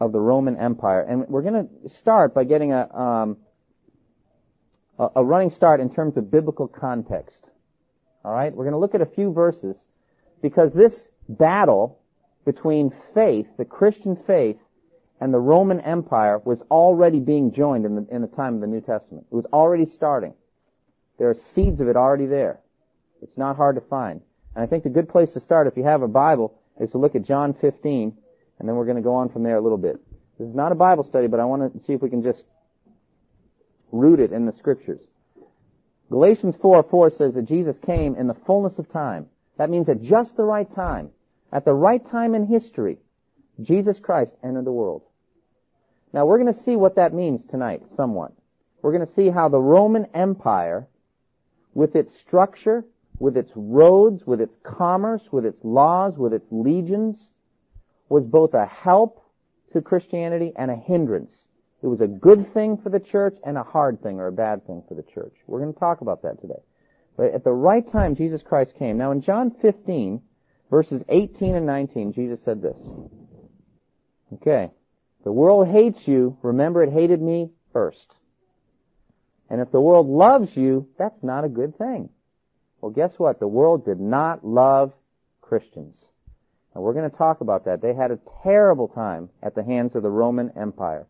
of the Roman Empire. And we're going to start by getting a, um, a, running start in terms of biblical context. All right, we're going to look at a few verses because this battle between faith, the Christian faith, and the Roman Empire was already being joined in the, in the time of the New Testament. It was already starting. There are seeds of it already there. It's not hard to find. And I think the good place to start, if you have a Bible, is to look at John 15 and then we're going to go on from there a little bit. This is not a Bible study, but I want to see if we can just root it in the scriptures. Galatians 4, 4 says that Jesus came in the fullness of time. That means at just the right time, at the right time in history, Jesus Christ entered the world. Now we're going to see what that means tonight, somewhat. We're going to see how the Roman Empire, with its structure, with its roads, with its commerce, with its laws, with its legions, was both a help to Christianity and a hindrance. It was a good thing for the church and a hard thing or a bad thing for the church. We're going to talk about that today. But at the right time, Jesus Christ came. Now in John 15, verses 18 and 19, Jesus said this. Okay. The world hates you. Remember it hated me first. And if the world loves you, that's not a good thing. Well, guess what? The world did not love Christians. And we're going to talk about that. They had a terrible time at the hands of the Roman Empire.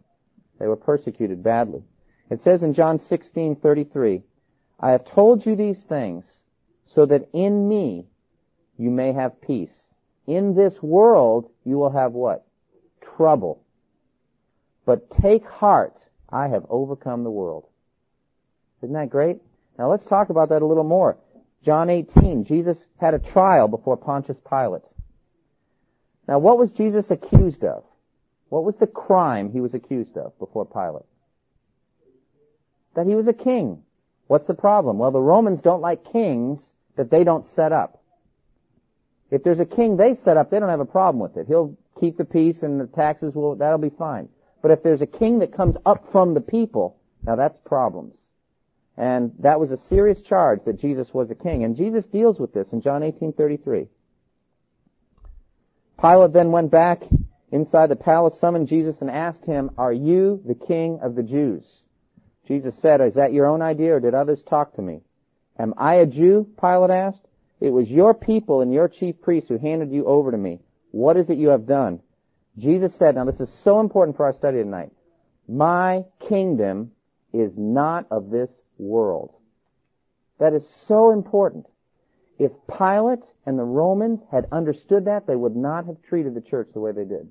They were persecuted badly. It says in John 16:33, "I have told you these things so that in me you may have peace. In this world you will have what? Trouble. But take heart, I have overcome the world." Isn't that great? Now let's talk about that a little more. John 18, Jesus had a trial before Pontius Pilate. Now, what was Jesus accused of? What was the crime he was accused of before Pilate? That he was a king. What's the problem? Well, the Romans don't like kings that they don't set up. If there's a king they set up, they don't have a problem with it. He'll keep the peace and the taxes will, that'll be fine. But if there's a king that comes up from the people, now that's problems. And that was a serious charge that Jesus was a king. And Jesus deals with this in John 18:33. Pilate then went back inside the palace, summoned Jesus, and asked him, Are you the king of the Jews? Jesus said, Is that your own idea, or did others talk to me? Am I a Jew? Pilate asked. It was your people and your chief priests who handed you over to me. What is it you have done? Jesus said, now this is so important for our study tonight. My kingdom is not of this world. That is so important. If Pilate and the Romans had understood that, they would not have treated the church the way they did.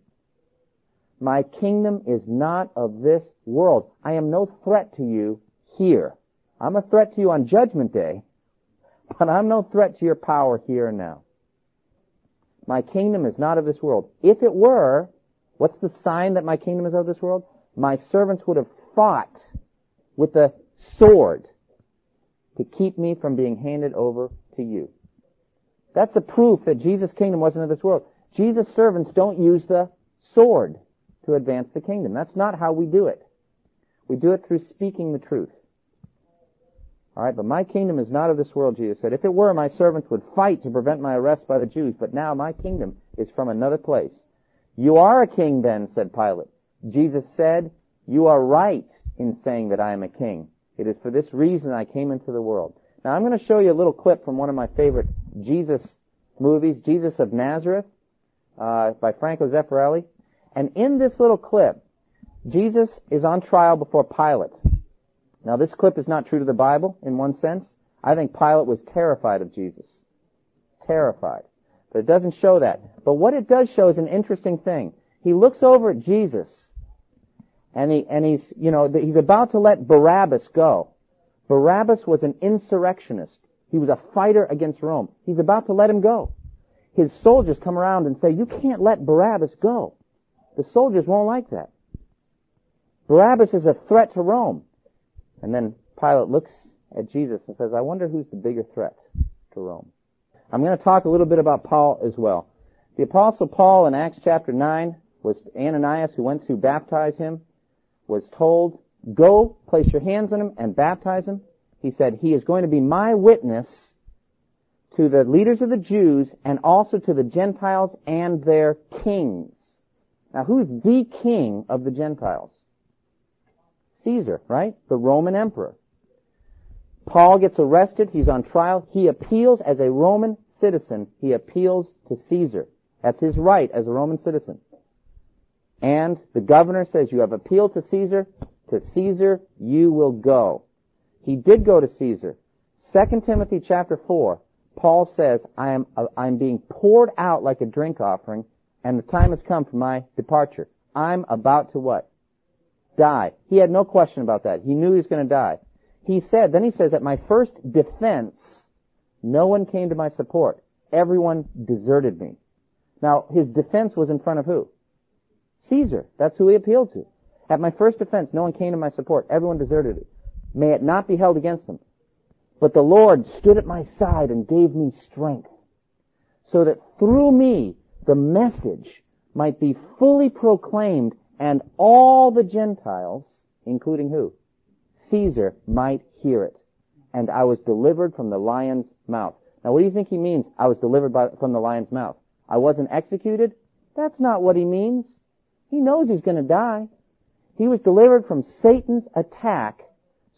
My kingdom is not of this world. I am no threat to you here. I'm a threat to you on judgment day, but I'm no threat to your power here and now. My kingdom is not of this world. If it were, what's the sign that my kingdom is of this world? My servants would have fought with the sword to keep me from being handed over to you. That's the proof that Jesus' kingdom wasn't of this world. Jesus' servants don't use the sword to advance the kingdom. That's not how we do it. We do it through speaking the truth. Alright, but my kingdom is not of this world, Jesus said. If it were, my servants would fight to prevent my arrest by the Jews, but now my kingdom is from another place. You are a king then, said Pilate. Jesus said, you are right in saying that I am a king. It is for this reason I came into the world. Now I'm going to show you a little clip from one of my favorite Jesus movies, Jesus of Nazareth, uh, by Franco Zeffirelli. And in this little clip, Jesus is on trial before Pilate. Now this clip is not true to the Bible in one sense. I think Pilate was terrified of Jesus. Terrified. But it doesn't show that. But what it does show is an interesting thing. He looks over at Jesus and he, and he's, you know, he's about to let Barabbas go. Barabbas was an insurrectionist. He was a fighter against Rome. He's about to let him go. His soldiers come around and say, you can't let Barabbas go. The soldiers won't like that. Barabbas is a threat to Rome. And then Pilate looks at Jesus and says, I wonder who's the bigger threat to Rome. I'm going to talk a little bit about Paul as well. The apostle Paul in Acts chapter 9 was Ananias who went to baptize him, was told, go, place your hands on him and baptize him. He said, he is going to be my witness to the leaders of the Jews and also to the Gentiles and their kings. Now who's the king of the Gentiles? Caesar, right? The Roman emperor. Paul gets arrested. He's on trial. He appeals as a Roman citizen. He appeals to Caesar. That's his right as a Roman citizen. And the governor says, you have appealed to Caesar. To Caesar you will go. He did go to Caesar. 2 Timothy chapter 4, Paul says, I am, I'm being poured out like a drink offering, and the time has come for my departure. I'm about to what? Die. He had no question about that. He knew he was going to die. He said, then he says, at my first defense, no one came to my support. Everyone deserted me. Now, his defense was in front of who? Caesar. That's who he appealed to. At my first defense, no one came to my support. Everyone deserted me. May it not be held against them. But the Lord stood at my side and gave me strength so that through me the message might be fully proclaimed and all the Gentiles, including who? Caesar might hear it. And I was delivered from the lion's mouth. Now what do you think he means? I was delivered by, from the lion's mouth. I wasn't executed? That's not what he means. He knows he's to die. He was delivered from Satan's attack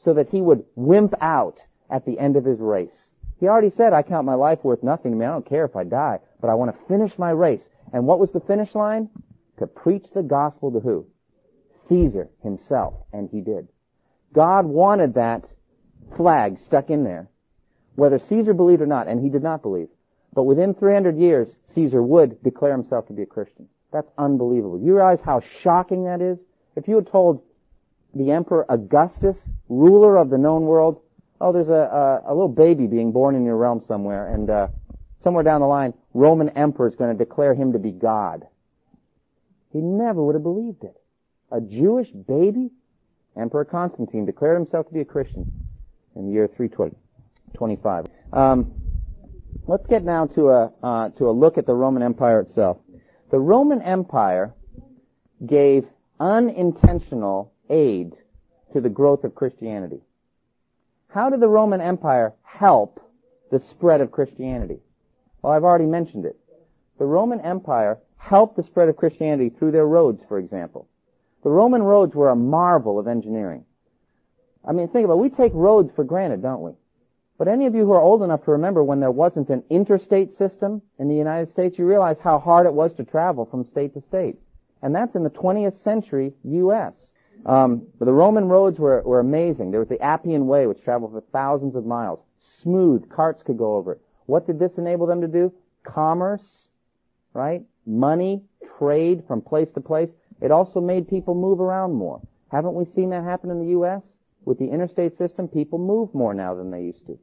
so that he would wimp out at the end of his race. He already said, I count my life worth nothing to me. I don't care if I die, but I want to finish my race. And what was the finish line? To preach the gospel to who? Caesar himself. And he did. God wanted that flag stuck in there, whether Caesar believed or not, and he did not believe. But within 300 years, Caesar would declare himself to be a Christian. That's unbelievable. You realize how shocking that is? If you had told the Emperor Augustus, ruler of the known world, oh, there's a, a, a little baby being born in your realm somewhere, and uh, somewhere down the line, Roman Emperor is going to declare him to be God. He never would have believed it. A Jewish baby? Emperor Constantine declared himself to be a Christian in the year 325. Um, let's get now to a uh, to a look at the Roman Empire itself. The Roman Empire gave unintentional aid to the growth of Christianity. How did the Roman Empire help the spread of Christianity? Well, I've already mentioned it. The Roman Empire helped the spread of Christianity through their roads, for example. The Roman roads were a marvel of engineering. I mean, think about it. We take roads for granted, don't we? But any of you who are old enough to remember when there wasn't an interstate system in the United States, you realize how hard it was to travel from state to state. And that's in the 20th century U.S. Um, but the Roman roads were, were amazing. There was the Appian Way, which traveled for thousands of miles. Smooth, carts could go over it. What did this enable them to do? Commerce, right? Money, trade from place to place. It also made people move around more. Haven't we seen that happen in the U.S.? With the interstate system, people move more now than they used to.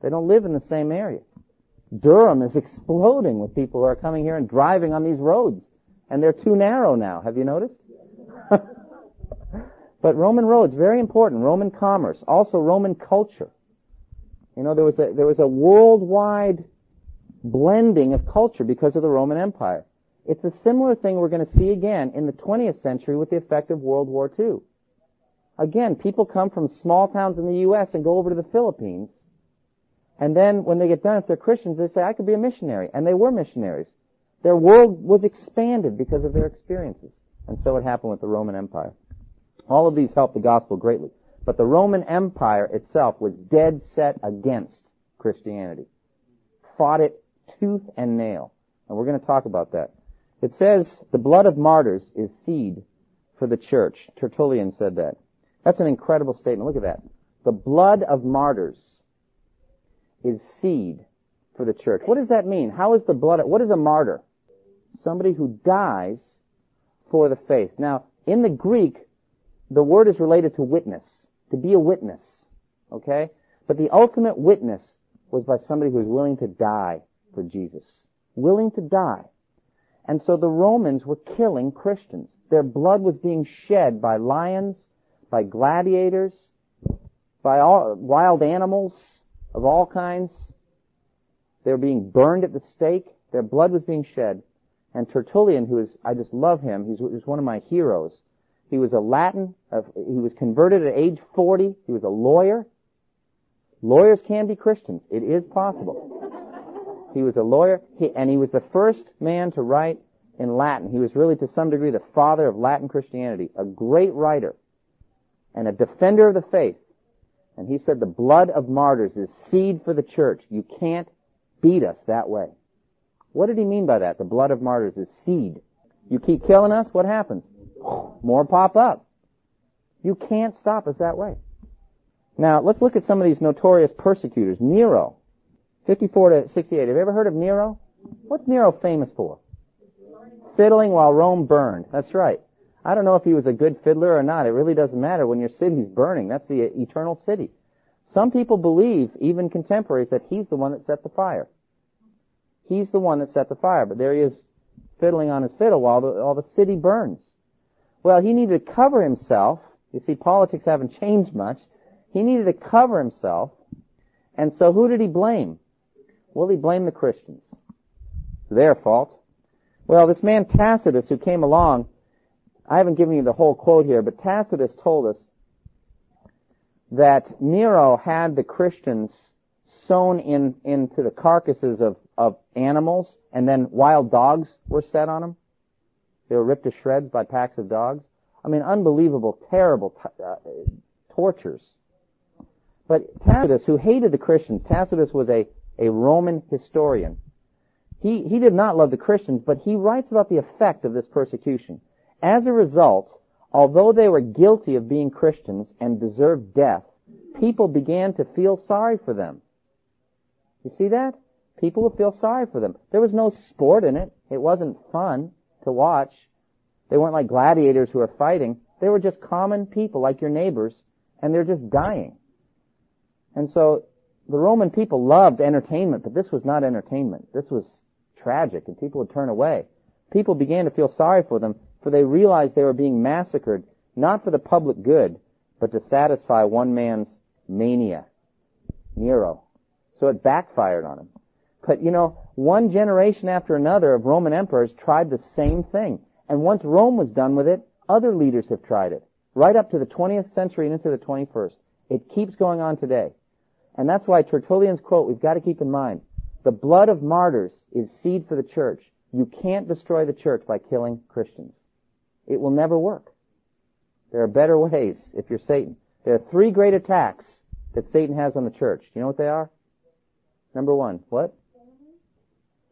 They don't live in the same area. Durham is exploding with people who are coming here and driving on these roads. And they're too narrow now. Have you noticed? But Roman roads, very important. Roman commerce, also Roman culture. You know, there was a, there was a worldwide blending of culture because of the Roman Empire. It's a similar thing we're going to see again in the 20th century with the effect of World War II. Again, people come from small towns in the U.S. and go over to the Philippines. And then when they get done, if they're Christians, they say, I could be a missionary. And they were missionaries. Their world was expanded because of their experiences. And so it happened with the Roman Empire. All of these helped the gospel greatly. But the Roman Empire itself was dead set against Christianity. Fought it tooth and nail. And we're going to talk about that. It says the blood of martyrs is seed for the church. Tertullian said that. That's an incredible statement. Look at that. The blood of martyrs is seed for the church. What does that mean? How is the blood, what is a martyr? Somebody who dies for the faith. Now, in the Greek, the word is related to witness, to be a witness. Okay? But the ultimate witness was by somebody who was willing to die for Jesus. Willing to die. And so the Romans were killing Christians. Their blood was being shed by lions, by gladiators, by all, wild animals of all kinds. They were being burned at the stake. Their blood was being shed. And Tertullian, who is, I just love him, he's, he's one of my heroes. He was a Latin, he was converted at age 40. He was a lawyer. Lawyers can be Christians. It is possible. He was a lawyer, he, and he was the first man to write in Latin. He was really, to some degree, the father of Latin Christianity. A great writer and a defender of the faith. And he said the blood of martyrs is seed for the church. You can't beat us that way. What did he mean by that? The blood of martyrs is seed. You keep killing us, what happens? More pop up. You can't stop us that way. Now, let's look at some of these notorious persecutors. Nero, 54 to 68. Have you ever heard of Nero? What's Nero famous for? Fiddling while Rome burned. That's right. I don't know if he was a good fiddler or not. It really doesn't matter when your city's burning. That's the eternal city. Some people believe, even contemporaries, that he's the one that set the fire. He's the one that set the fire, but there he is fiddling on his fiddle while the, while the city burns. Well, he needed to cover himself. You see, politics haven't changed much. He needed to cover himself. And so who did he blame? Well, he blamed the Christians. It's their fault. Well, this man Tacitus who came along, I haven't given you the whole quote here, but Tacitus told us that Nero had the Christians sewn in, into the carcasses of, of animals, and then wild dogs were set on them. They were ripped to shreds by packs of dogs. I mean, unbelievable, terrible t- uh, tortures. But Tacitus, who hated the Christians, Tacitus was a, a Roman historian. He, he did not love the Christians, but he writes about the effect of this persecution. As a result, although they were guilty of being Christians and deserved death, people began to feel sorry for them. You see that? People would feel sorry for them. There was no sport in it. It wasn't fun to watch. They weren't like gladiators who are fighting. They were just common people like your neighbors, and they're just dying. And so the Roman people loved entertainment, but this was not entertainment. This was tragic, and people would turn away. People began to feel sorry for them, for they realized they were being massacred, not for the public good, but to satisfy one man's mania. Nero. So it backfired on him. But you know, one generation after another of Roman emperors tried the same thing. And once Rome was done with it, other leaders have tried it. Right up to the 20th century and into the 21st. It keeps going on today. And that's why Tertullian's quote we've got to keep in mind. The blood of martyrs is seed for the church. You can't destroy the church by killing Christians. It will never work. There are better ways if you're Satan. There are three great attacks that Satan has on the church. Do you know what they are? Number one, what?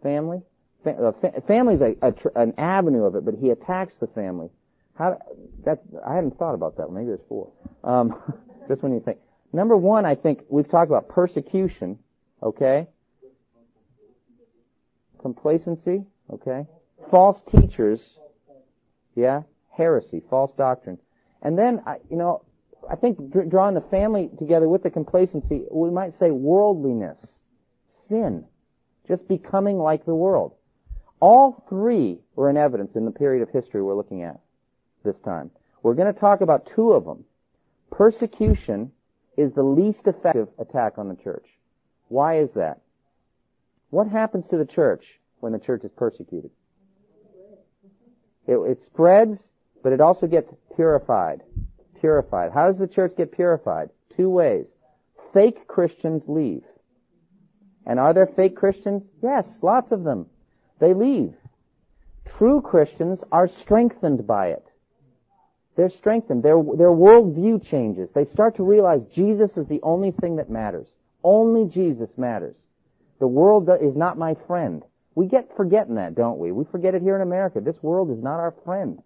Family. Fa- uh, family's a, a tr- an avenue of it, but he attacks the family. How that I hadn't thought about that. Maybe there's four. Um, just when you think. Number one, I think we've talked about persecution. Okay. Complacency. Okay. False teachers. Yeah. Heresy. False doctrine. And then, I, you know, I think drawing the family together with the complacency, we might say worldliness sin, just becoming like the world. All three were in evidence in the period of history we're looking at this time. We're going to talk about two of them. Persecution is the least effective attack on the church. Why is that? What happens to the church when the church is persecuted? It, it spreads, but it also gets purified. Purified. How does the church get purified? Two ways. Fake Christians leave. And are there fake Christians? Yes, lots of them. They leave. True Christians are strengthened by it. They're strengthened. Their, their worldview changes. They start to realize Jesus is the only thing that matters. Only Jesus matters. The world is not my friend. We get forgetting that, don't we? We forget it here in America. This world is not our friend.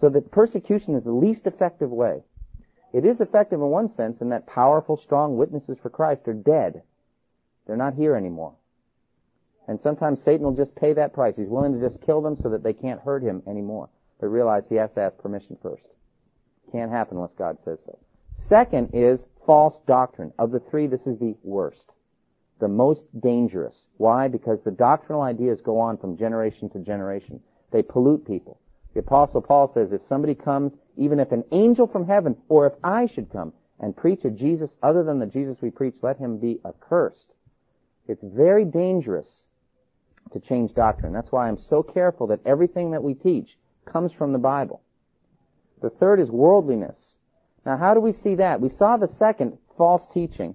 So that persecution is the least effective way. It is effective in one sense in that powerful, strong witnesses for Christ are dead. They're not here anymore. And sometimes Satan will just pay that price. He's willing to just kill them so that they can't hurt him anymore. But realize he has to ask permission first. Can't happen unless God says so. Second is false doctrine. Of the three, this is the worst. the most dangerous. Why? Because the doctrinal ideas go on from generation to generation. They pollute people. The apostle Paul says if somebody comes, even if an angel from heaven, or if I should come and preach a Jesus other than the Jesus we preach, let him be accursed. It's very dangerous to change doctrine. That's why I'm so careful that everything that we teach comes from the Bible. The third is worldliness. Now how do we see that? We saw the second, false teaching.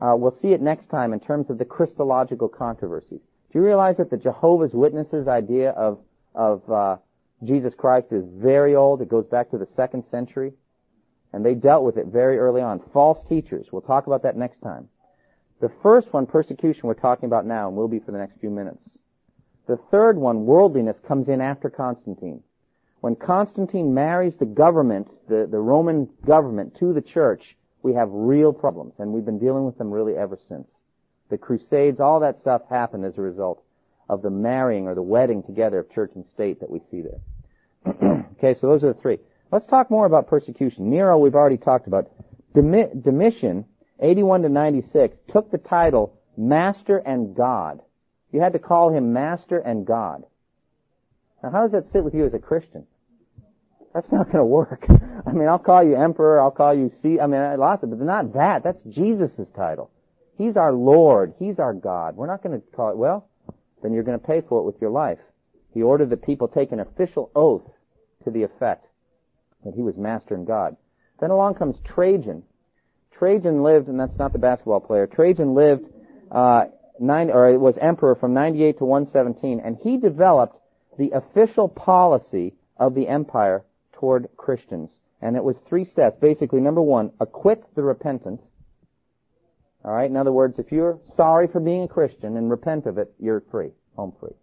Uh, we'll see it next time in terms of the Christological controversies. Do you realize that the Jehovah's Witnesses idea of, of uh, Jesus Christ is very old? It goes back to the second century. And they dealt with it very early on. False teachers. We'll talk about that next time. The first one, persecution, we're talking about now and will be for the next few minutes. The third one, worldliness, comes in after Constantine. When Constantine marries the government, the, the Roman government, to the church, we have real problems, and we've been dealing with them really ever since. The Crusades, all that stuff happened as a result of the marrying or the wedding together of church and state that we see there. okay, so those are the three. Let's talk more about persecution. Nero, we've already talked about. Domitian 81 to 96, took the title Master and God. You had to call him Master and God. Now how does that sit with you as a Christian? That's not going to work. I mean, I'll call you Emperor, I'll call you C, I mean, lots of, but not that. That's Jesus' title. He's our Lord. He's our God. We're not going to call it, well, then you're going to pay for it with your life. He ordered that people take an official oath to the effect that he was Master and God. Then along comes Trajan, Trajan lived, and that's not the basketball player. Trajan lived uh, nine, or was emperor from 98 to 117, and he developed the official policy of the empire toward Christians. And it was three steps. Basically, number one, acquit the repentant. All right. In other words, if you're sorry for being a Christian and repent of it, you're free, home free.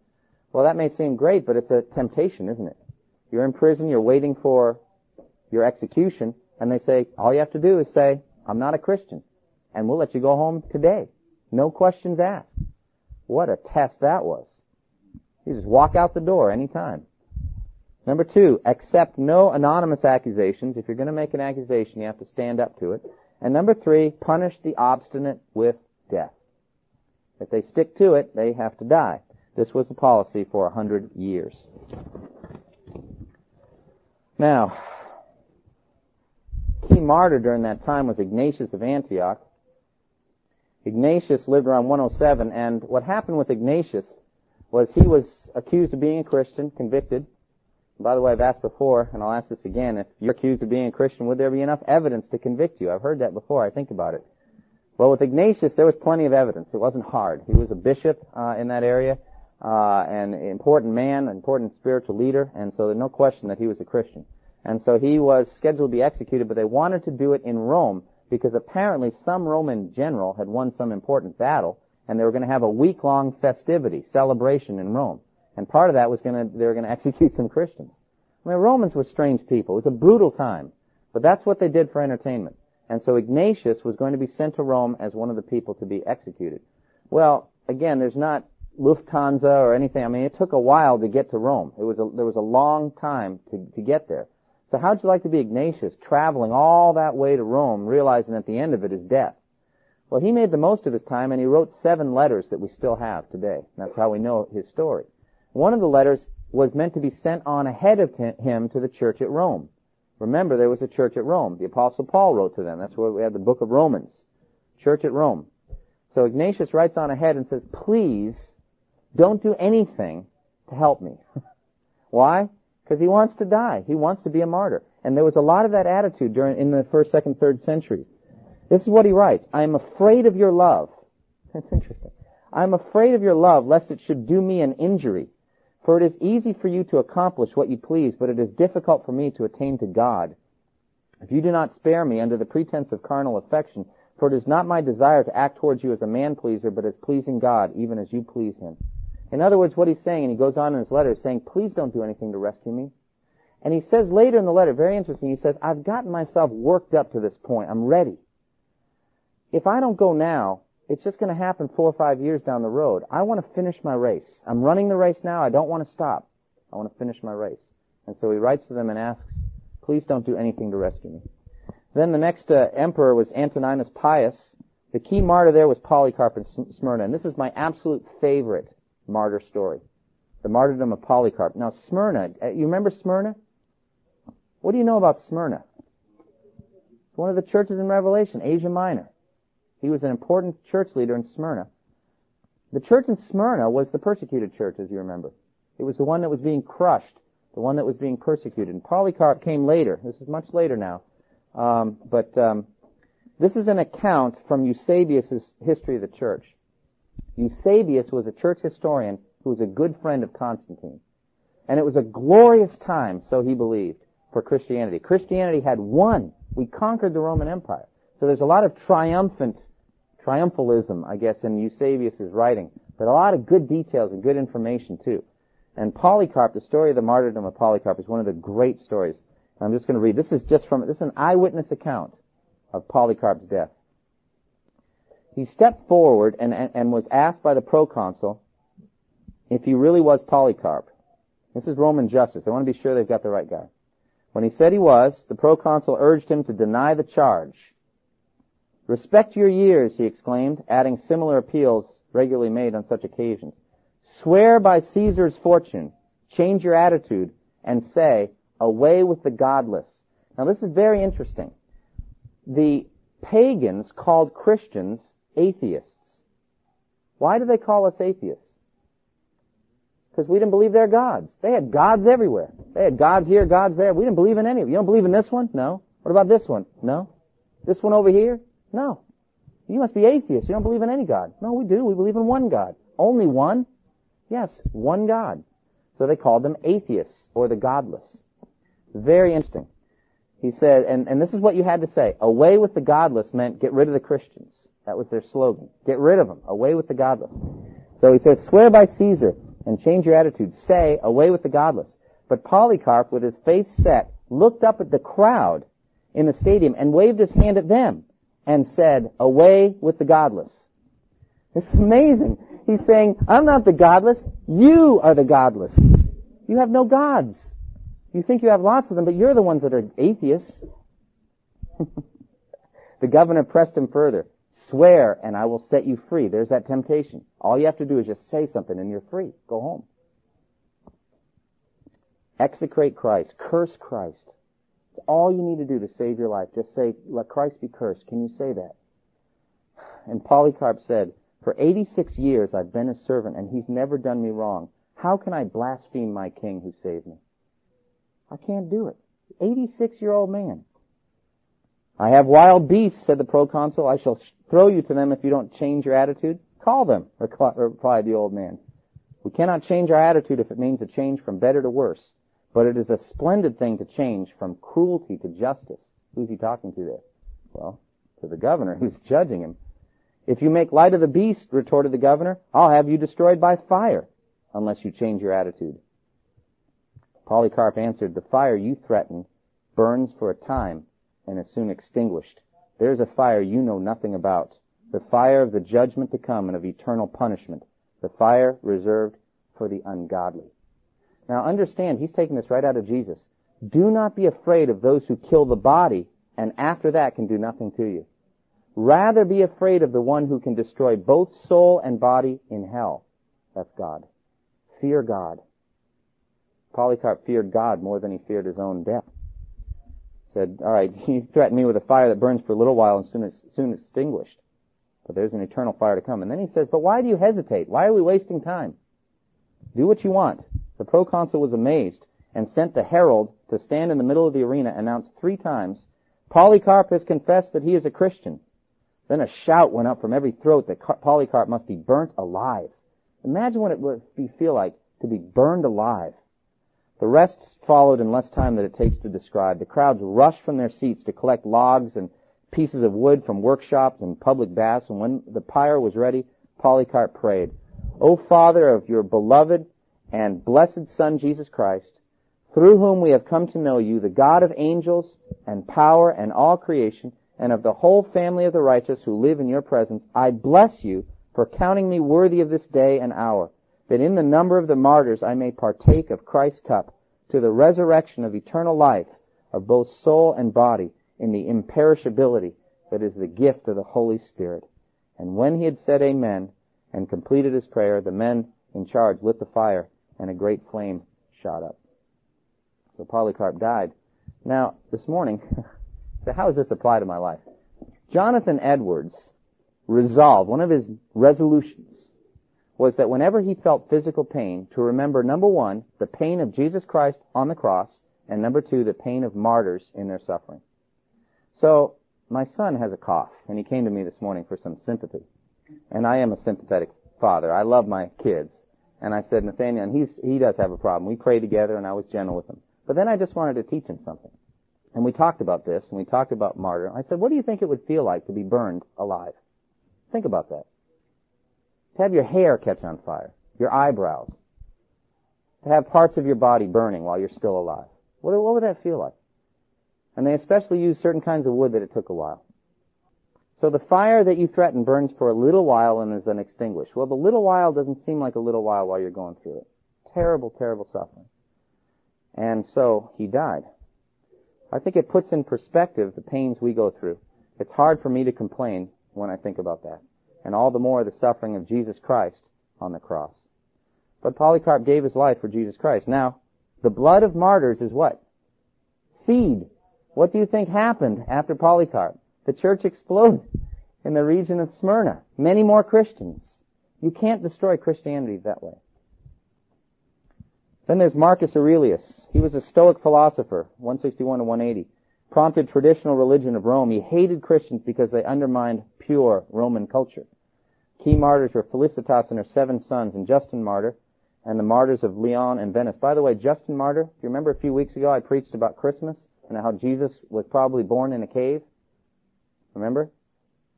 Well, that may seem great, but it's a temptation, isn't it? You're in prison, you're waiting for your execution, and they say all you have to do is say, I'm not a Christian. And we'll let you go home today. No questions asked. What a test that was. You just walk out the door anytime. Number two, accept no anonymous accusations. If you're going to make an accusation, you have to stand up to it. And number three, punish the obstinate with death. If they stick to it, they have to die. This was the policy for a hundred years. Now, key martyr during that time was Ignatius of Antioch. Ignatius lived around 107, and what happened with Ignatius was he was accused of being a Christian, convicted. By the way, I've asked before, and I'll ask this again, if you're accused of being a Christian, would there be enough evidence to convict you? I've heard that before, I think about it. Well, with Ignatius, there was plenty of evidence. It wasn't hard. He was a bishop uh, in that area, uh, an important man, an important spiritual leader, and so there's no question that he was a Christian. And so he was scheduled to be executed, but they wanted to do it in Rome because apparently some Roman general had won some important battle and they were going to have a week-long festivity, celebration in Rome. And part of that was going to, they were going to execute some Christians. I mean, Romans were strange people. It was a brutal time. But that's what they did for entertainment. And so Ignatius was going to be sent to Rome as one of the people to be executed. Well, again, there's not Lufthansa or anything. I mean, it took a while to get to Rome. It was a, there was a long time to, to get there. So how'd you like to be Ignatius, traveling all that way to Rome, realizing at the end of it is death? Well, he made the most of his time and he wrote seven letters that we still have today. That's how we know his story. One of the letters was meant to be sent on ahead of him to the church at Rome. Remember, there was a church at Rome. The apostle Paul wrote to them. That's where we have the book of Romans. Church at Rome. So Ignatius writes on ahead and says, please don't do anything to help me. Why? Because he wants to die. He wants to be a martyr. And there was a lot of that attitude during, in the first, second, third centuries. This is what he writes. I am afraid of your love. That's interesting. I am afraid of your love lest it should do me an injury. For it is easy for you to accomplish what you please, but it is difficult for me to attain to God. If you do not spare me under the pretense of carnal affection, for it is not my desire to act towards you as a man pleaser, but as pleasing God, even as you please him. In other words, what he's saying, and he goes on in his letter, saying, please don't do anything to rescue me. And he says later in the letter, very interesting, he says, I've gotten myself worked up to this point. I'm ready. If I don't go now, it's just going to happen four or five years down the road. I want to finish my race. I'm running the race now. I don't want to stop. I want to finish my race. And so he writes to them and asks, please don't do anything to rescue me. Then the next uh, emperor was Antoninus Pius, The key martyr there was Polycarp in Smyrna, and this is my absolute favorite martyr story. The martyrdom of Polycarp. Now Smyrna, uh, you remember Smyrna? What do you know about Smyrna? One of the churches in Revelation, Asia Minor. He was an important church leader in Smyrna. The church in Smyrna was the persecuted church, as you remember. It was the one that was being crushed, the one that was being persecuted. And Polycarp came later. This is much later now. Um, but um, this is an account from Eusebius' history of the church. Eusebius was a church historian who was a good friend of Constantine. And it was a glorious time, so he believed, for Christianity. Christianity had won. We conquered the Roman Empire. So there's a lot of triumphant, triumphalism, I guess, in Eusebius' writing, but a lot of good details and good information too. And Polycarp, the story of the martyrdom of Polycarp is one of the great stories. I'm just going to read. This is just from, this is an eyewitness account of Polycarp's death. He stepped forward and, and, and was asked by the proconsul if he really was Polycarp. This is Roman justice. They want to be sure they've got the right guy. When he said he was, the proconsul urged him to deny the charge. Respect your years, he exclaimed, adding similar appeals regularly made on such occasions. Swear by Caesar's fortune, change your attitude, and say, away with the godless. Now this is very interesting the pagans called Christians atheists. Why do they call us atheists? Because we didn't believe their gods. They had gods everywhere. They had gods here, gods there. We didn't believe in any of. You don't believe in this one? No. What about this one? No. This one over here? No. You must be atheists. You don't believe in any God. No, we do. We believe in one God. Only one? Yes, one God. So they called them atheists or the godless. Very interesting. He said, and, and this is what you had to say, away with the godless meant get rid of the Christians. That was their slogan. Get rid of them. Away with the godless. So he says, swear by Caesar and change your attitude. Say, away with the godless. But Polycarp, with his face set, looked up at the crowd in the stadium and waved his hand at them and said, away with the godless. It's amazing. He's saying, I'm not the godless. You are the godless. You have no gods. You think you have lots of them, but you're the ones that are atheists. the governor pressed him further. Swear and I will set you free. There's that temptation. All you have to do is just say something and you're free. Go home. Execrate Christ. Curse Christ. It's all you need to do to save your life. Just say, let Christ be cursed. Can you say that? And Polycarp said, for 86 years I've been his servant and he's never done me wrong. How can I blaspheme my king who saved me? I can't do it. 86 year old man. I have wild beasts, said the proconsul. I shall throw you to them if you don't change your attitude. Call them, replied the old man. We cannot change our attitude if it means a change from better to worse. But it is a splendid thing to change from cruelty to justice. Who's he talking to there? Well, to the governor who's judging him. If you make light of the beast, retorted the governor, I'll have you destroyed by fire unless you change your attitude. Polycarp answered, The fire you threaten burns for a time and is soon extinguished. There is a fire you know nothing about, the fire of the judgment to come and of eternal punishment, the fire reserved for the ungodly. Now understand, he's taking this right out of Jesus. Do not be afraid of those who kill the body and after that can do nothing to you. Rather be afraid of the one who can destroy both soul and body in hell. That's God. Fear God. Polycarp feared God more than he feared his own death. Said, all right, you threaten me with a fire that burns for a little while and soon, is, soon extinguished. But there's an eternal fire to come. And then he says, but why do you hesitate? Why are we wasting time? Do what you want. The proconsul was amazed and sent the herald to stand in the middle of the arena and announce three times, Polycarp has confessed that he is a Christian. Then a shout went up from every throat that Polycarp must be burnt alive. Imagine what it would feel like to be burned alive. The rest followed in less time than it takes to describe. The crowds rushed from their seats to collect logs and pieces of wood from workshops and public baths, and when the pyre was ready, Polycarp prayed, O Father of your beloved and blessed Son Jesus Christ, through whom we have come to know you, the God of angels and power and all creation, and of the whole family of the righteous who live in your presence, I bless you for counting me worthy of this day and hour that in the number of the martyrs I may partake of Christ's cup to the resurrection of eternal life of both soul and body in the imperishability that is the gift of the Holy Spirit. And when he had said amen and completed his prayer, the men in charge lit the fire and a great flame shot up. So Polycarp died. Now, this morning, so how does this apply to my life? Jonathan Edwards resolved, one of his resolutions was that whenever he felt physical pain, to remember number one, the pain of Jesus Christ on the cross, and number two, the pain of martyrs in their suffering. So, my son has a cough, and he came to me this morning for some sympathy. And I am a sympathetic father. I love my kids. And I said, Nathaniel, and he's, he does have a problem. We prayed together, and I was gentle with him. But then I just wanted to teach him something. And we talked about this, and we talked about martyr. I said, what do you think it would feel like to be burned alive? Think about that. To have your hair catch on fire, your eyebrows, to have parts of your body burning while you're still alive. What, what would that feel like? And they especially use certain kinds of wood that it took a while. So the fire that you threaten burns for a little while and is then extinguished. Well, the little while doesn't seem like a little while while you're going through it. Terrible, terrible suffering. And so he died. I think it puts in perspective the pains we go through. It's hard for me to complain when I think about that. And all the more the suffering of Jesus Christ on the cross. But Polycarp gave his life for Jesus Christ. Now, the blood of martyrs is what? Seed. What do you think happened after Polycarp? The church exploded in the region of Smyrna. Many more Christians. You can't destroy Christianity that way. Then there's Marcus Aurelius. He was a Stoic philosopher, 161 to 180. Prompted traditional religion of Rome. He hated Christians because they undermined pure Roman culture. Key martyrs were Felicitas and her seven sons, and Justin Martyr, and the martyrs of Lyon and Venice. By the way, Justin Martyr, do you remember a few weeks ago I preached about Christmas and how Jesus was probably born in a cave? Remember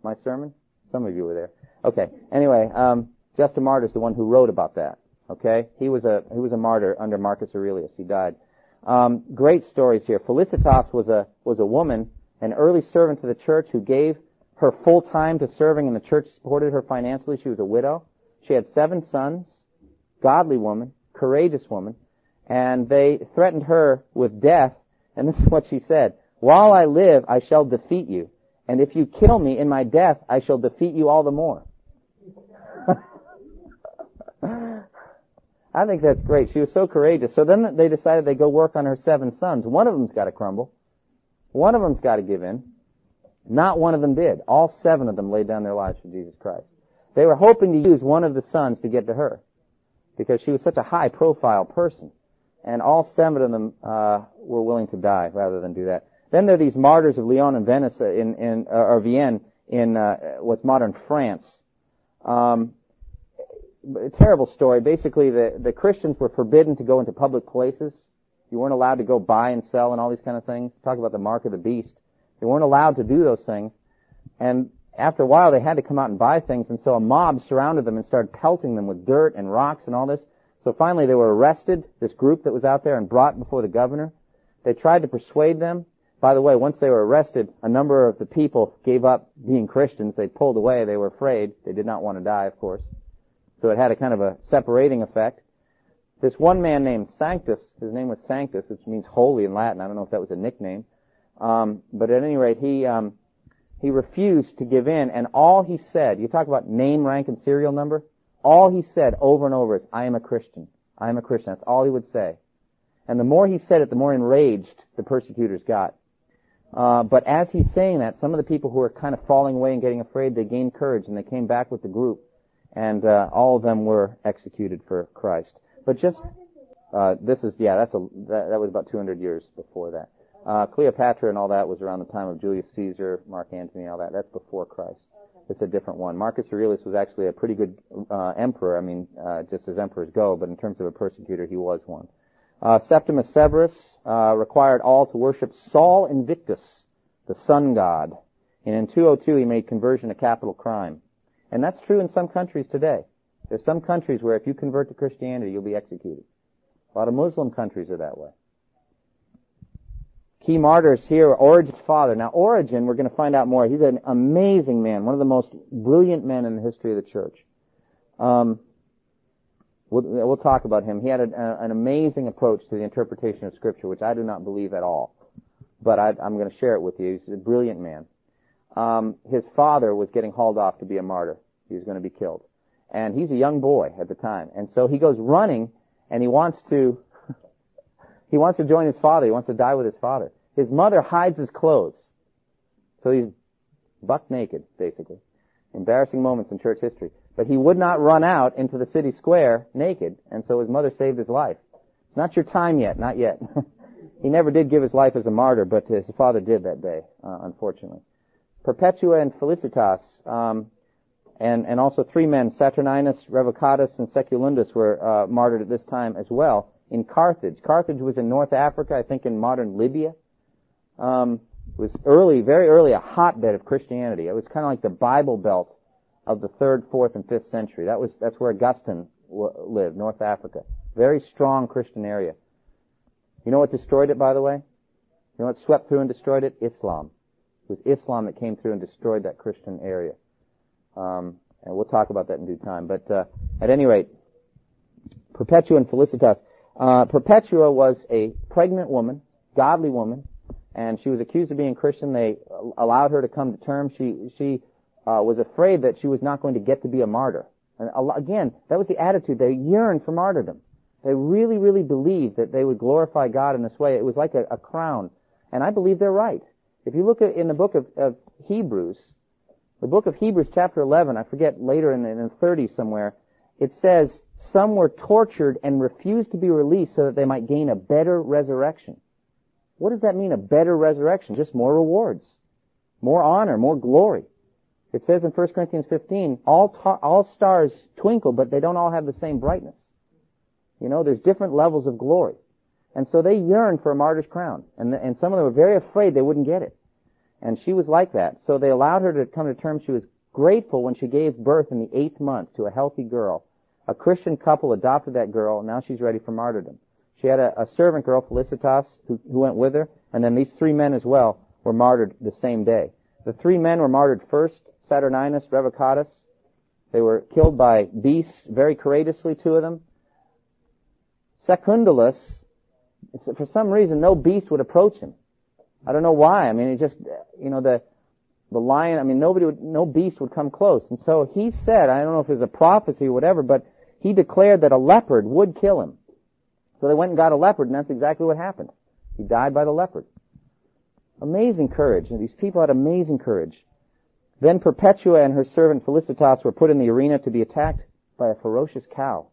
my sermon? Some of you were there. Okay. Anyway, um, Justin Martyr is the one who wrote about that. Okay, he was a he was a martyr under Marcus Aurelius. He died. Um, great stories here. Felicitas was a was a woman, an early servant to the church who gave her full time to serving, and the church supported her financially. She was a widow. She had seven sons, godly woman, courageous woman, and they threatened her with death. And this is what she said: "While I live, I shall defeat you, and if you kill me in my death, I shall defeat you all the more." I think that's great. She was so courageous. So then they decided they'd go work on her seven sons. One of them's got to crumble. One of them's got to give in. Not one of them did. All seven of them laid down their lives for Jesus Christ. They were hoping to use one of the sons to get to her because she was such a high profile person. And all seven of them uh, were willing to die rather than do that. Then there are these martyrs of Lyon and Venice in, in uh, or Vienne in uh, what's modern France. Um, terrible story. Basically, the, the Christians were forbidden to go into public places. You weren't allowed to go buy and sell and all these kind of things. Talk about the mark of the beast. They weren't allowed to do those things. And after a while, they had to come out and buy things, and so a mob surrounded them and started pelting them with dirt and rocks and all this. So finally, they were arrested, this group that was out there, and brought before the governor. They tried to persuade them. By the way, once they were arrested, a number of the people gave up being Christians. They pulled away. They were afraid. They did not want to die, of course. So it had a kind of a separating effect. This one man named Sanctus, his name was Sanctus, which means holy in Latin. I don't know if that was a nickname. Um, but at any rate, he, um, he refused to give in, and all he said, you talk about name, rank, and serial number, all he said over and over is, I am a Christian. I am a Christian. That's all he would say. And the more he said it, the more enraged the persecutors got. Uh, but as he's saying that, some of the people who were kind of falling away and getting afraid, they gained courage and they came back with the group and uh, all of them were executed for Christ. But just uh, this is yeah, that's a that, that was about 200 years before that. Uh, Cleopatra and all that was around the time of Julius Caesar, Mark Antony, all that. That's before Christ. It's a different one. Marcus Aurelius was actually a pretty good uh, emperor. I mean, uh, just as emperors go, but in terms of a persecutor, he was one. Uh, Septimus Severus uh, required all to worship Sol Invictus, the sun god, and in 202 he made conversion a capital crime. And that's true in some countries today. There's some countries where if you convert to Christianity, you'll be executed. A lot of Muslim countries are that way. Key martyrs here are Origen's father. Now Origen, we're going to find out more. He's an amazing man, one of the most brilliant men in the history of the church. Um, we'll, we'll, talk about him. He had a, a, an amazing approach to the interpretation of Scripture, which I do not believe at all. But I, am going to share it with you. He's a brilliant man. Um, his father was getting hauled off to be a martyr. He was going to be killed. And he's a young boy at the time. And so he goes running and he wants to, he wants to join his father. He wants to die with his father. His mother hides his clothes. So he's buck naked, basically. Embarrassing moments in church history. But he would not run out into the city square naked, and so his mother saved his life. It's not your time yet, not yet. he never did give his life as a martyr, but his father did that day, uh, unfortunately. Perpetua and Felicitas, um, and, and also three men, Saturninus, Revocatus, and Secundulus were uh, martyred at this time as well in Carthage. Carthage was in North Africa, I think in modern Libya. Um, it was early, very early, a hotbed of Christianity. It was kind of like the Bible Belt of the third, fourth, and fifth century. That was that's where Augustine w- lived, North Africa. Very strong Christian area. You know what destroyed it, by the way? You know what swept through and destroyed it? Islam. Was Islam that came through and destroyed that Christian area. Um, and we'll talk about that in due time. But uh, at any rate, Perpetua and Felicitas. Uh, Perpetua was a pregnant woman, godly woman, and she was accused of being Christian. They allowed her to come to terms. She she uh, was afraid that she was not going to get to be a martyr. And again, that was the attitude. They yearned for martyrdom. They really, really believed that they would glorify God in this way. It was like a, a crown. And I believe they're right. If you look at in the book of, of Hebrews, the book of Hebrews chapter 11, I forget later in the, in the 30s somewhere, it says, some were tortured and refused to be released so that they might gain a better resurrection. What does that mean, a better resurrection? Just more rewards, more honor, more glory. It says in 1 Corinthians 15, all, ta- all stars twinkle, but they don't all have the same brightness. You know, there's different levels of glory. And so they yearned for a martyr's crown. And, the, and some of them were very afraid they wouldn't get it. And she was like that. So they allowed her to come to terms. She was grateful when she gave birth in the eighth month to a healthy girl. A Christian couple adopted that girl, and now she's ready for martyrdom. She had a, a servant girl, Felicitas, who, who went with her, and then these three men as well were martyred the same day. The three men were martyred first, Saturninus, Revocatus. They were killed by beasts very courageously, two of them. Secundulus, for some reason, no beast would approach him. I don't know why. I mean, it just, you know, the, the lion, I mean, nobody would, no beast would come close. And so he said, I don't know if it was a prophecy or whatever, but he declared that a leopard would kill him. So they went and got a leopard, and that's exactly what happened. He died by the leopard. Amazing courage. And these people had amazing courage. Then Perpetua and her servant Felicitas were put in the arena to be attacked by a ferocious cow.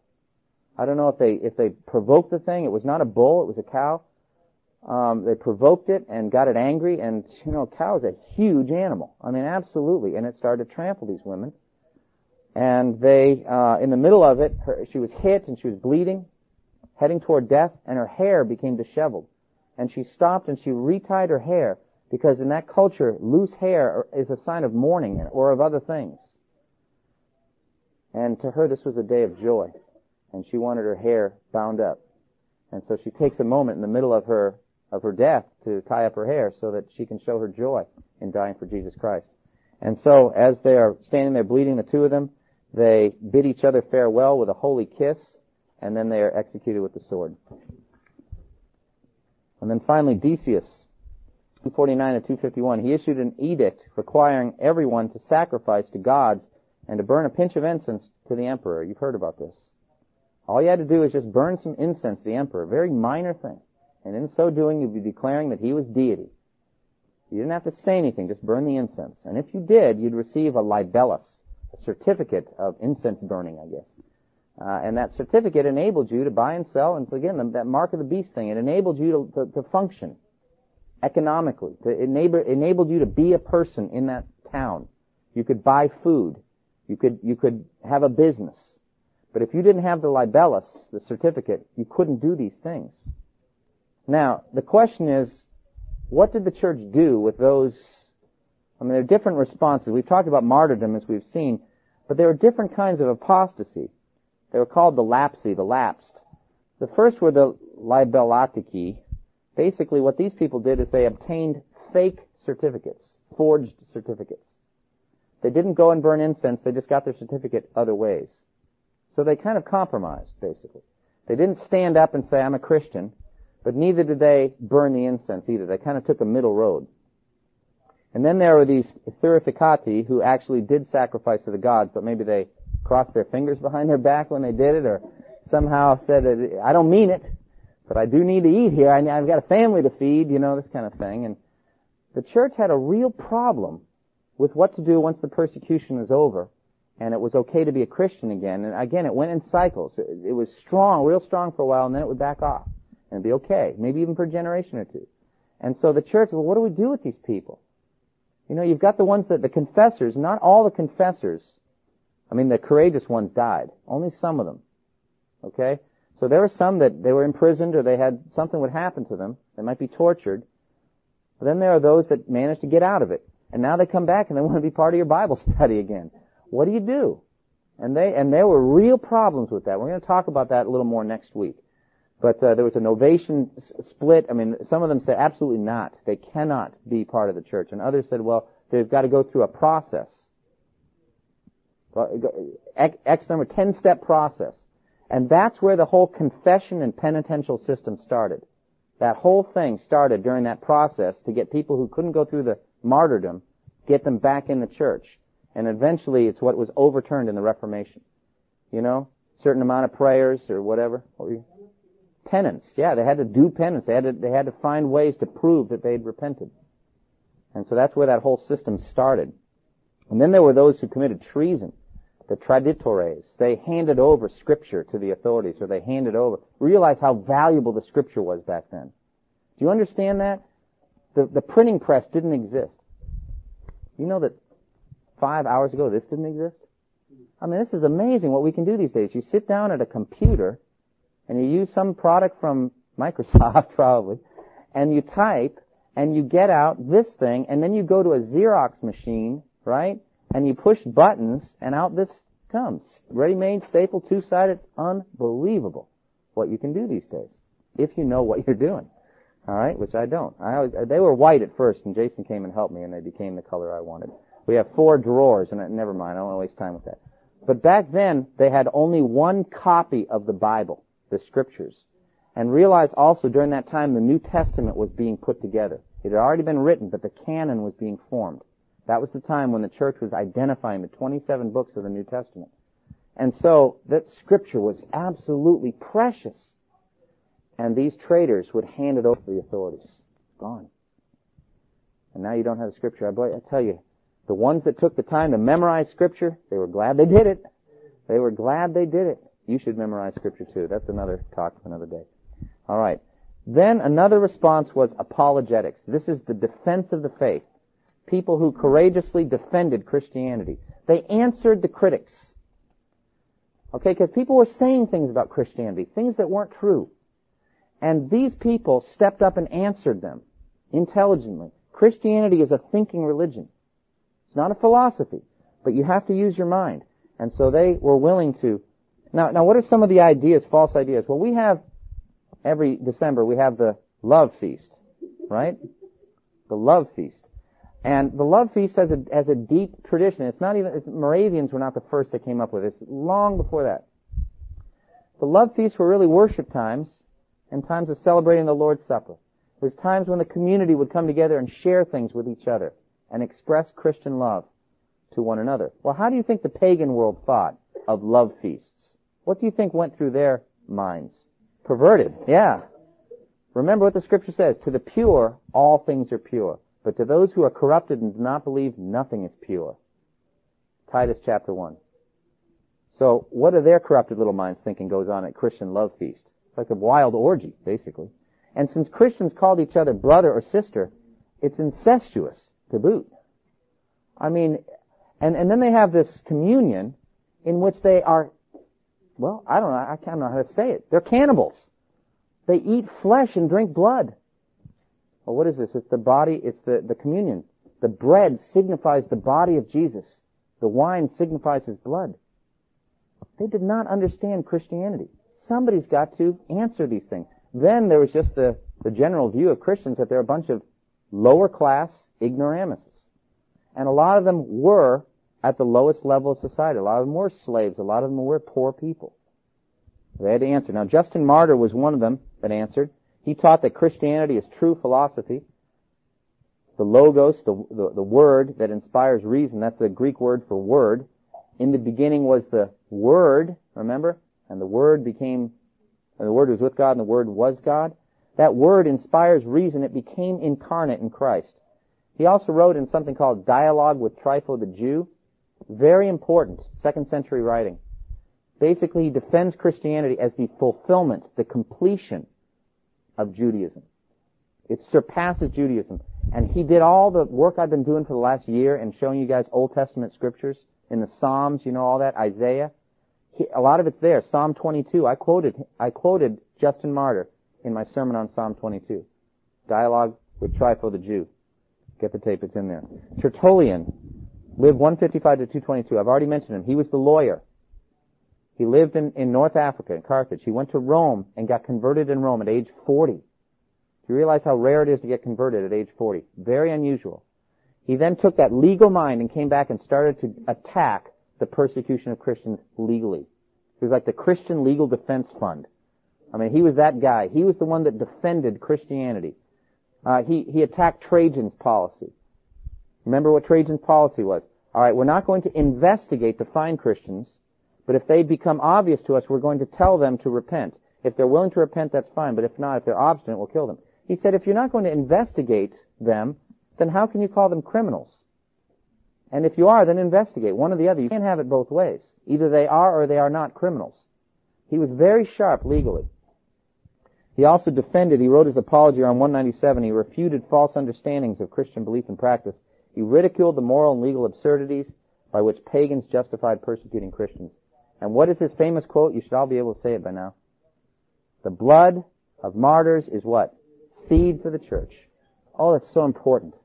I don't know if they if they provoked the thing. It was not a bull; it was a cow. Um, they provoked it and got it angry, and you know, a cow is a huge animal. I mean, absolutely, and it started to trample these women. And they, uh, in the middle of it, her, she was hit and she was bleeding, heading toward death, and her hair became disheveled. And she stopped and she retied her hair because in that culture, loose hair is a sign of mourning or of other things. And to her, this was a day of joy. And she wanted her hair bound up. And so she takes a moment in the middle of her, of her death to tie up her hair so that she can show her joy in dying for Jesus Christ. And so as they are standing there bleeding, the two of them, they bid each other farewell with a holy kiss, and then they are executed with the sword. And then finally, Decius, 249 and 251, he issued an edict requiring everyone to sacrifice to gods and to burn a pinch of incense to the emperor. You've heard about this. All you had to do was just burn some incense to the emperor, a very minor thing. And in so doing, you'd be declaring that he was deity. You didn't have to say anything, just burn the incense. And if you did, you'd receive a libellus, a certificate of incense burning, I guess. Uh, and that certificate enabled you to buy and sell, and so again, the, that mark of the beast thing, it enabled you to, to, to function economically, to enable, enabled you to be a person in that town. You could buy food. You could, you could have a business. But if you didn't have the libellus, the certificate, you couldn't do these things. Now, the question is, what did the church do with those? I mean, there are different responses. We've talked about martyrdom as we've seen, but there are different kinds of apostasy. They were called the lapsi, the lapsed. The first were the libellatici, Basically, what these people did is they obtained fake certificates, forged certificates. They didn't go and burn incense, they just got their certificate other ways. So they kind of compromised, basically. They didn't stand up and say, I'm a Christian, but neither did they burn the incense either. They kind of took a middle road. And then there were these thurificati who actually did sacrifice to the gods, but maybe they crossed their fingers behind their back when they did it, or somehow said, I don't mean it, but I do need to eat here. I've got a family to feed, you know, this kind of thing. And the church had a real problem with what to do once the persecution is over and it was okay to be a Christian again. And again, it went in cycles. It, it was strong, real strong for a while, and then it would back off and be okay, maybe even for a generation or two. And so the church, well, what do we do with these people? You know, you've got the ones that the confessors, not all the confessors. I mean, the courageous ones died. Only some of them. Okay? So there were some that they were imprisoned or they had something would happen to them. They might be tortured. But then there are those that managed to get out of it. And now they come back and they want to be part of your Bible study again. What do you do? And they and there were real problems with that. We're going to talk about that a little more next week. But uh, there was a Novatian s- split. I mean, some of them said absolutely not. They cannot be part of the church, and others said, well, they've got to go through a process. X number ten step process, and that's where the whole confession and penitential system started. That whole thing started during that process to get people who couldn't go through the martyrdom, get them back in the church. And eventually it's what was overturned in the Reformation. You know? Certain amount of prayers or whatever. Penance. Yeah, they had to do penance. They had to, they had to find ways to prove that they'd repented. And so that's where that whole system started. And then there were those who committed treason. The traditores. They handed over scripture to the authorities, or they handed over. Realize how valuable the scripture was back then. Do you understand that? The, the printing press didn't exist. You know that five hours ago this didn't exist? I mean, this is amazing what we can do these days. You sit down at a computer and you use some product from Microsoft probably and you type and you get out this thing and then you go to a Xerox machine, right? And you push buttons and out this comes. Ready-made, staple, two-sided. It's unbelievable what you can do these days if you know what you're doing. All right, which I don't. I always, they were white at first, and Jason came and helped me, and they became the color I wanted. We have four drawers, and never mind, I don't want to waste time with that. But back then, they had only one copy of the Bible, the Scriptures. And realize also during that time the New Testament was being put together. It had already been written, but the canon was being formed. That was the time when the church was identifying the 27 books of the New Testament. And so that scripture was absolutely precious. And these traders would hand it over to the authorities. Gone. And now you don't have the scripture. I, I tell you, the ones that took the time to memorize scripture, they were glad they did it. They were glad they did it. You should memorize scripture too. That's another talk for another day. All right. Then another response was apologetics. This is the defense of the faith. People who courageously defended Christianity. They answered the critics. Okay, because people were saying things about Christianity, things that weren't true. And these people stepped up and answered them intelligently. Christianity is a thinking religion. It's not a philosophy, but you have to use your mind. And so they were willing to. Now, now what are some of the ideas, false ideas? Well, we have, every December, we have the love feast, right? The love feast. And the love feast has a, has a deep tradition. It's not even, it's, Moravians were not the first that came up with it. It's long before that. The love feasts were really worship times and times of celebrating the Lord's Supper. It was times when the community would come together and share things with each other and express Christian love to one another. Well, how do you think the pagan world thought of love feasts? What do you think went through their minds? Perverted, yeah. Remember what the scripture says, to the pure, all things are pure. But to those who are corrupted and do not believe, nothing is pure. Titus chapter 1. So what are their corrupted little minds thinking goes on at Christian love feast? It's like a wild orgy, basically. And since Christians called each other brother or sister, it's incestuous to boot. I mean, and, and then they have this communion in which they are, well, I don't know, I can't know how to say it. They're cannibals. They eat flesh and drink blood. Well, what is this? It's the body, it's the, the communion. The bread signifies the body of Jesus. The wine signifies his blood. They did not understand Christianity. Somebody's got to answer these things. Then there was just the, the general view of Christians that they're a bunch of lower class ignoramuses. And a lot of them were at the lowest level of society. A lot of them were slaves. A lot of them were poor people. They had to answer. Now, Justin Martyr was one of them that answered. He taught that Christianity is true philosophy. the logos, the, the, the word that inspires reason. That's the Greek word for word. In the beginning was the word, remember? And the word became, and the word was with God and the word was God. That word inspires reason. It became incarnate in Christ. He also wrote in something called Dialogue with Trypho the Jew. Very important, second century writing. Basically, he defends Christianity as the fulfillment, the completion of Judaism. It surpasses Judaism. And he did all the work I've been doing for the last year and showing you guys Old Testament scriptures in the Psalms, you know all that, Isaiah. He, a lot of it's there. Psalm 22. I quoted, I quoted Justin Martyr in my sermon on Psalm 22. Dialogue with Trypho the Jew. Get the tape, it's in there. Tertullian lived 155 to 222. I've already mentioned him. He was the lawyer. He lived in, in North Africa, in Carthage. He went to Rome and got converted in Rome at age 40. Do You realize how rare it is to get converted at age 40. Very unusual. He then took that legal mind and came back and started to attack the persecution of Christians legally. He was like the Christian Legal Defense Fund. I mean, he was that guy. He was the one that defended Christianity. Uh, he, he attacked Trajan's policy. Remember what Trajan's policy was? Alright, we're not going to investigate to find Christians, but if they become obvious to us, we're going to tell them to repent. If they're willing to repent, that's fine, but if not, if they're obstinate, we'll kill them. He said, if you're not going to investigate them, then how can you call them criminals? And if you are, then investigate. One or the other. You can't have it both ways. Either they are or they are not criminals. He was very sharp legally. He also defended, he wrote his apology on 197, he refuted false understandings of Christian belief and practice. He ridiculed the moral and legal absurdities by which pagans justified persecuting Christians. And what is his famous quote? You should all be able to say it by now. The blood of martyrs is what? seed for the church. Oh, that's so important.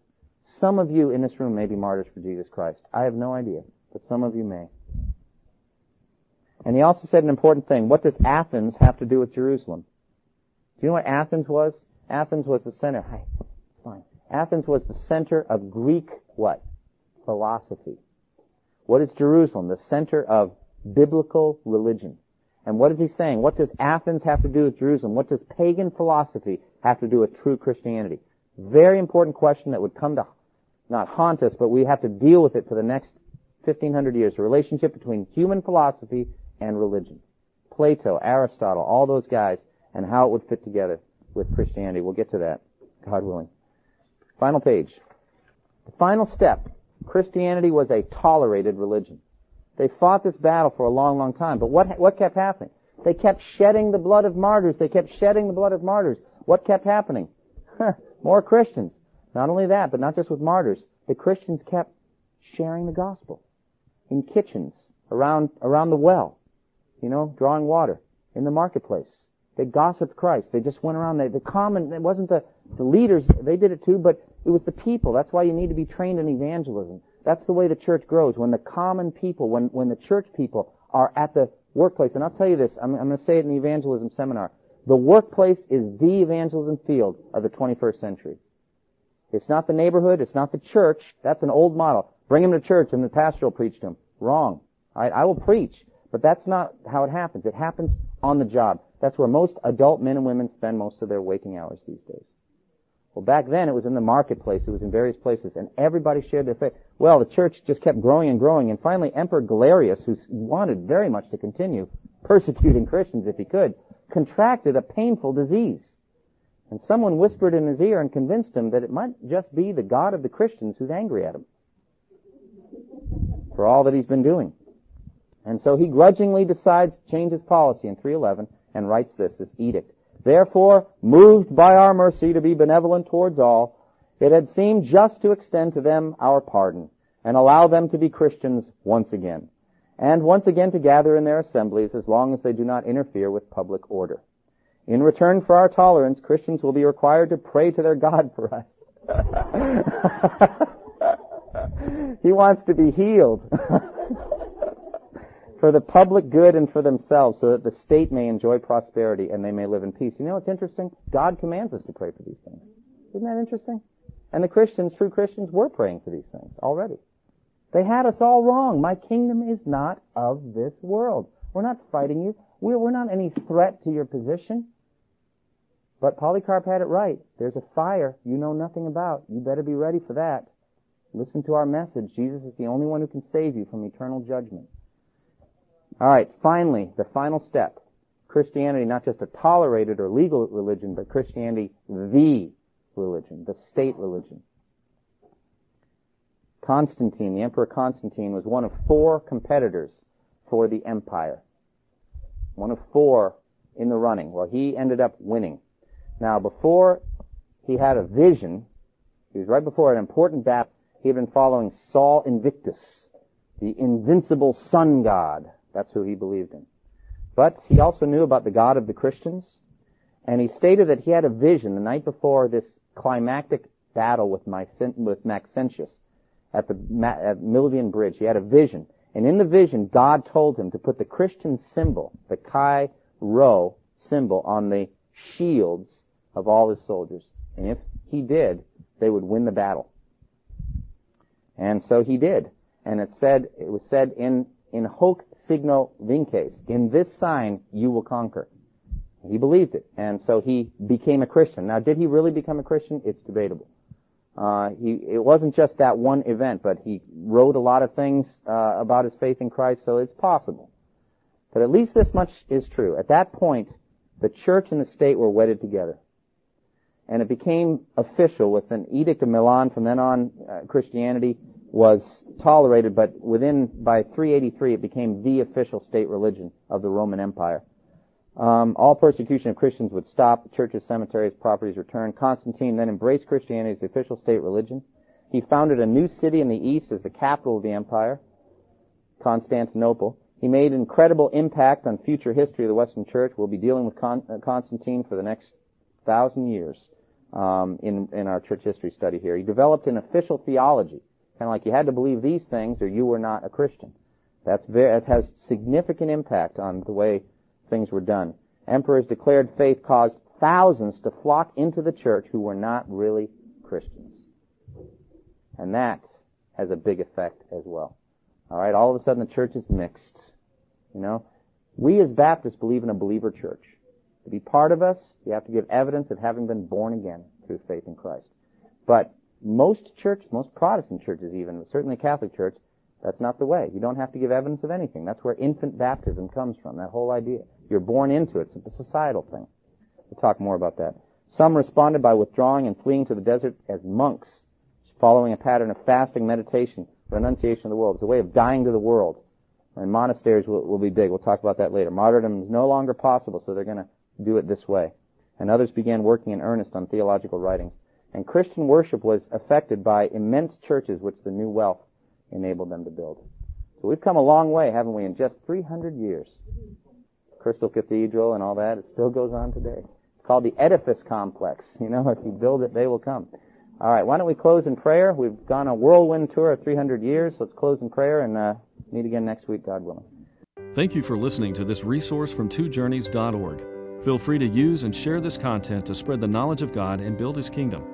Some of you in this room may be martyrs for Jesus Christ. I have no idea, but some of you may. And he also said an important thing. What does Athens have to do with Jerusalem? You know what Athens was? Athens was the center. Hi, fine. Athens was the center of Greek what? Philosophy. What is Jerusalem? The center of biblical religion. And what is he saying? What does Athens have to do with Jerusalem? What does pagan philosophy have to do with true Christianity? Very important question that would come to not haunt us, but we have to deal with it for the next 1500 years. The relationship between human philosophy and religion. Plato, Aristotle, all those guys, and how it would fit together with Christianity. We'll get to that, God willing. Final page. The final step. Christianity was a tolerated religion. They fought this battle for a long, long time. But what, what kept happening? They kept shedding the blood of martyrs. They kept shedding the blood of martyrs. What kept happening? More Christians. Not only that, but not just with martyrs. The Christians kept sharing the gospel in kitchens, around, around the well, you know, drawing water, in the marketplace. They gossiped Christ. They just went around. They, the common, it wasn't the, the leaders, they did it too, but it was the people. That's why you need to be trained in evangelism. That's the way the church grows. When the common people, when, when the church people are at the workplace, and I'll tell you this, I'm, I'm going to say it in the evangelism seminar. The workplace is the evangelism field of the 21st century. It's not the neighborhood, it's not the church. That's an old model. Bring them to church and the pastor will preach to them. Wrong. I, I will preach, but that's not how it happens. It happens on the job. That's where most adult men and women spend most of their waking hours these days. Well, back then it was in the marketplace. It was in various places, and everybody shared their faith. Well, the church just kept growing and growing, and finally Emperor Galerius, who wanted very much to continue persecuting Christians if he could, contracted a painful disease. And someone whispered in his ear and convinced him that it might just be the God of the Christians who's angry at him for all that he's been doing. And so he grudgingly decides to change his policy in 311 and writes this, this edict. Therefore, moved by our mercy to be benevolent towards all, it had seemed just to extend to them our pardon and allow them to be Christians once again, and once again to gather in their assemblies as long as they do not interfere with public order. In return for our tolerance, Christians will be required to pray to their God for us. he wants to be healed. for the public good and for themselves so that the state may enjoy prosperity and they may live in peace. You know what's interesting? God commands us to pray for these things. Isn't that interesting? And the Christians, true Christians, were praying for these things already. They had us all wrong. My kingdom is not of this world. We're not fighting you. We're, we're not any threat to your position. But Polycarp had it right. There's a fire you know nothing about. You better be ready for that. Listen to our message. Jesus is the only one who can save you from eternal judgment. All right, finally, the final step. Christianity, not just a tolerated or legal religion, but Christianity, the religion, the state religion. Constantine, the Emperor Constantine, was one of four competitors for the empire. One of four in the running. Well, he ended up winning. Now, before he had a vision, he was right before an important battle. He had been following Sol Invictus, the invincible sun god. That's who he believed in. But he also knew about the God of the Christians, and he stated that he had a vision the night before this climactic battle with, with Maxentius at the at Milvian Bridge. He had a vision, and in the vision, God told him to put the Christian symbol, the Chi Rho symbol, on the shields of all his soldiers. And if he did, they would win the battle. And so he did. And it said, it was said in, in hoc signo vinces, in this sign you will conquer. He believed it. And so he became a Christian. Now, did he really become a Christian? It's debatable. Uh, he, it wasn't just that one event, but he wrote a lot of things uh, about his faith in Christ, so it's possible. But at least this much is true. At that point, the church and the state were wedded together and it became official with an edict of Milan. From then on, uh, Christianity was tolerated, but within by 383, it became the official state religion of the Roman Empire. Um, all persecution of Christians would stop. Churches, cemeteries, properties returned. Constantine then embraced Christianity as the official state religion. He founded a new city in the east as the capital of the empire, Constantinople. He made incredible impact on future history of the Western Church. We'll be dealing with Con- uh, Constantine for the next thousand years um, in in our church history study here. He developed an official theology, kind of like you had to believe these things or you were not a Christian. That's very, it has significant impact on the way things were done. Emperor's declared faith caused thousands to flock into the church who were not really Christians. And that has a big effect as well. Alright, all of a sudden the church is mixed. You know? We as Baptists believe in a believer church. To be part of us, you have to give evidence of having been born again through faith in Christ. But most churches, most Protestant churches even, certainly Catholic Church, that's not the way. You don't have to give evidence of anything. That's where infant baptism comes from, that whole idea. You're born into it. It's a societal thing. We'll talk more about that. Some responded by withdrawing and fleeing to the desert as monks, following a pattern of fasting, meditation, renunciation of the world. It's a way of dying to the world. And monasteries will, will be big. We'll talk about that later. Martyrdom is no longer possible, so they're going to do it this way. And others began working in earnest on theological writings. And Christian worship was affected by immense churches which the new wealth enabled them to build. So we've come a long way, haven't we, in just 300 years. Crystal Cathedral and all that, it still goes on today. It's called the edifice complex. You know, if you build it, they will come. All right, why don't we close in prayer? We've gone a whirlwind tour of 300 years. Let's close in prayer and uh, meet again next week, God willing. Thank you for listening to this resource from twojourneys.org. Feel free to use and share this content to spread the knowledge of God and build His kingdom.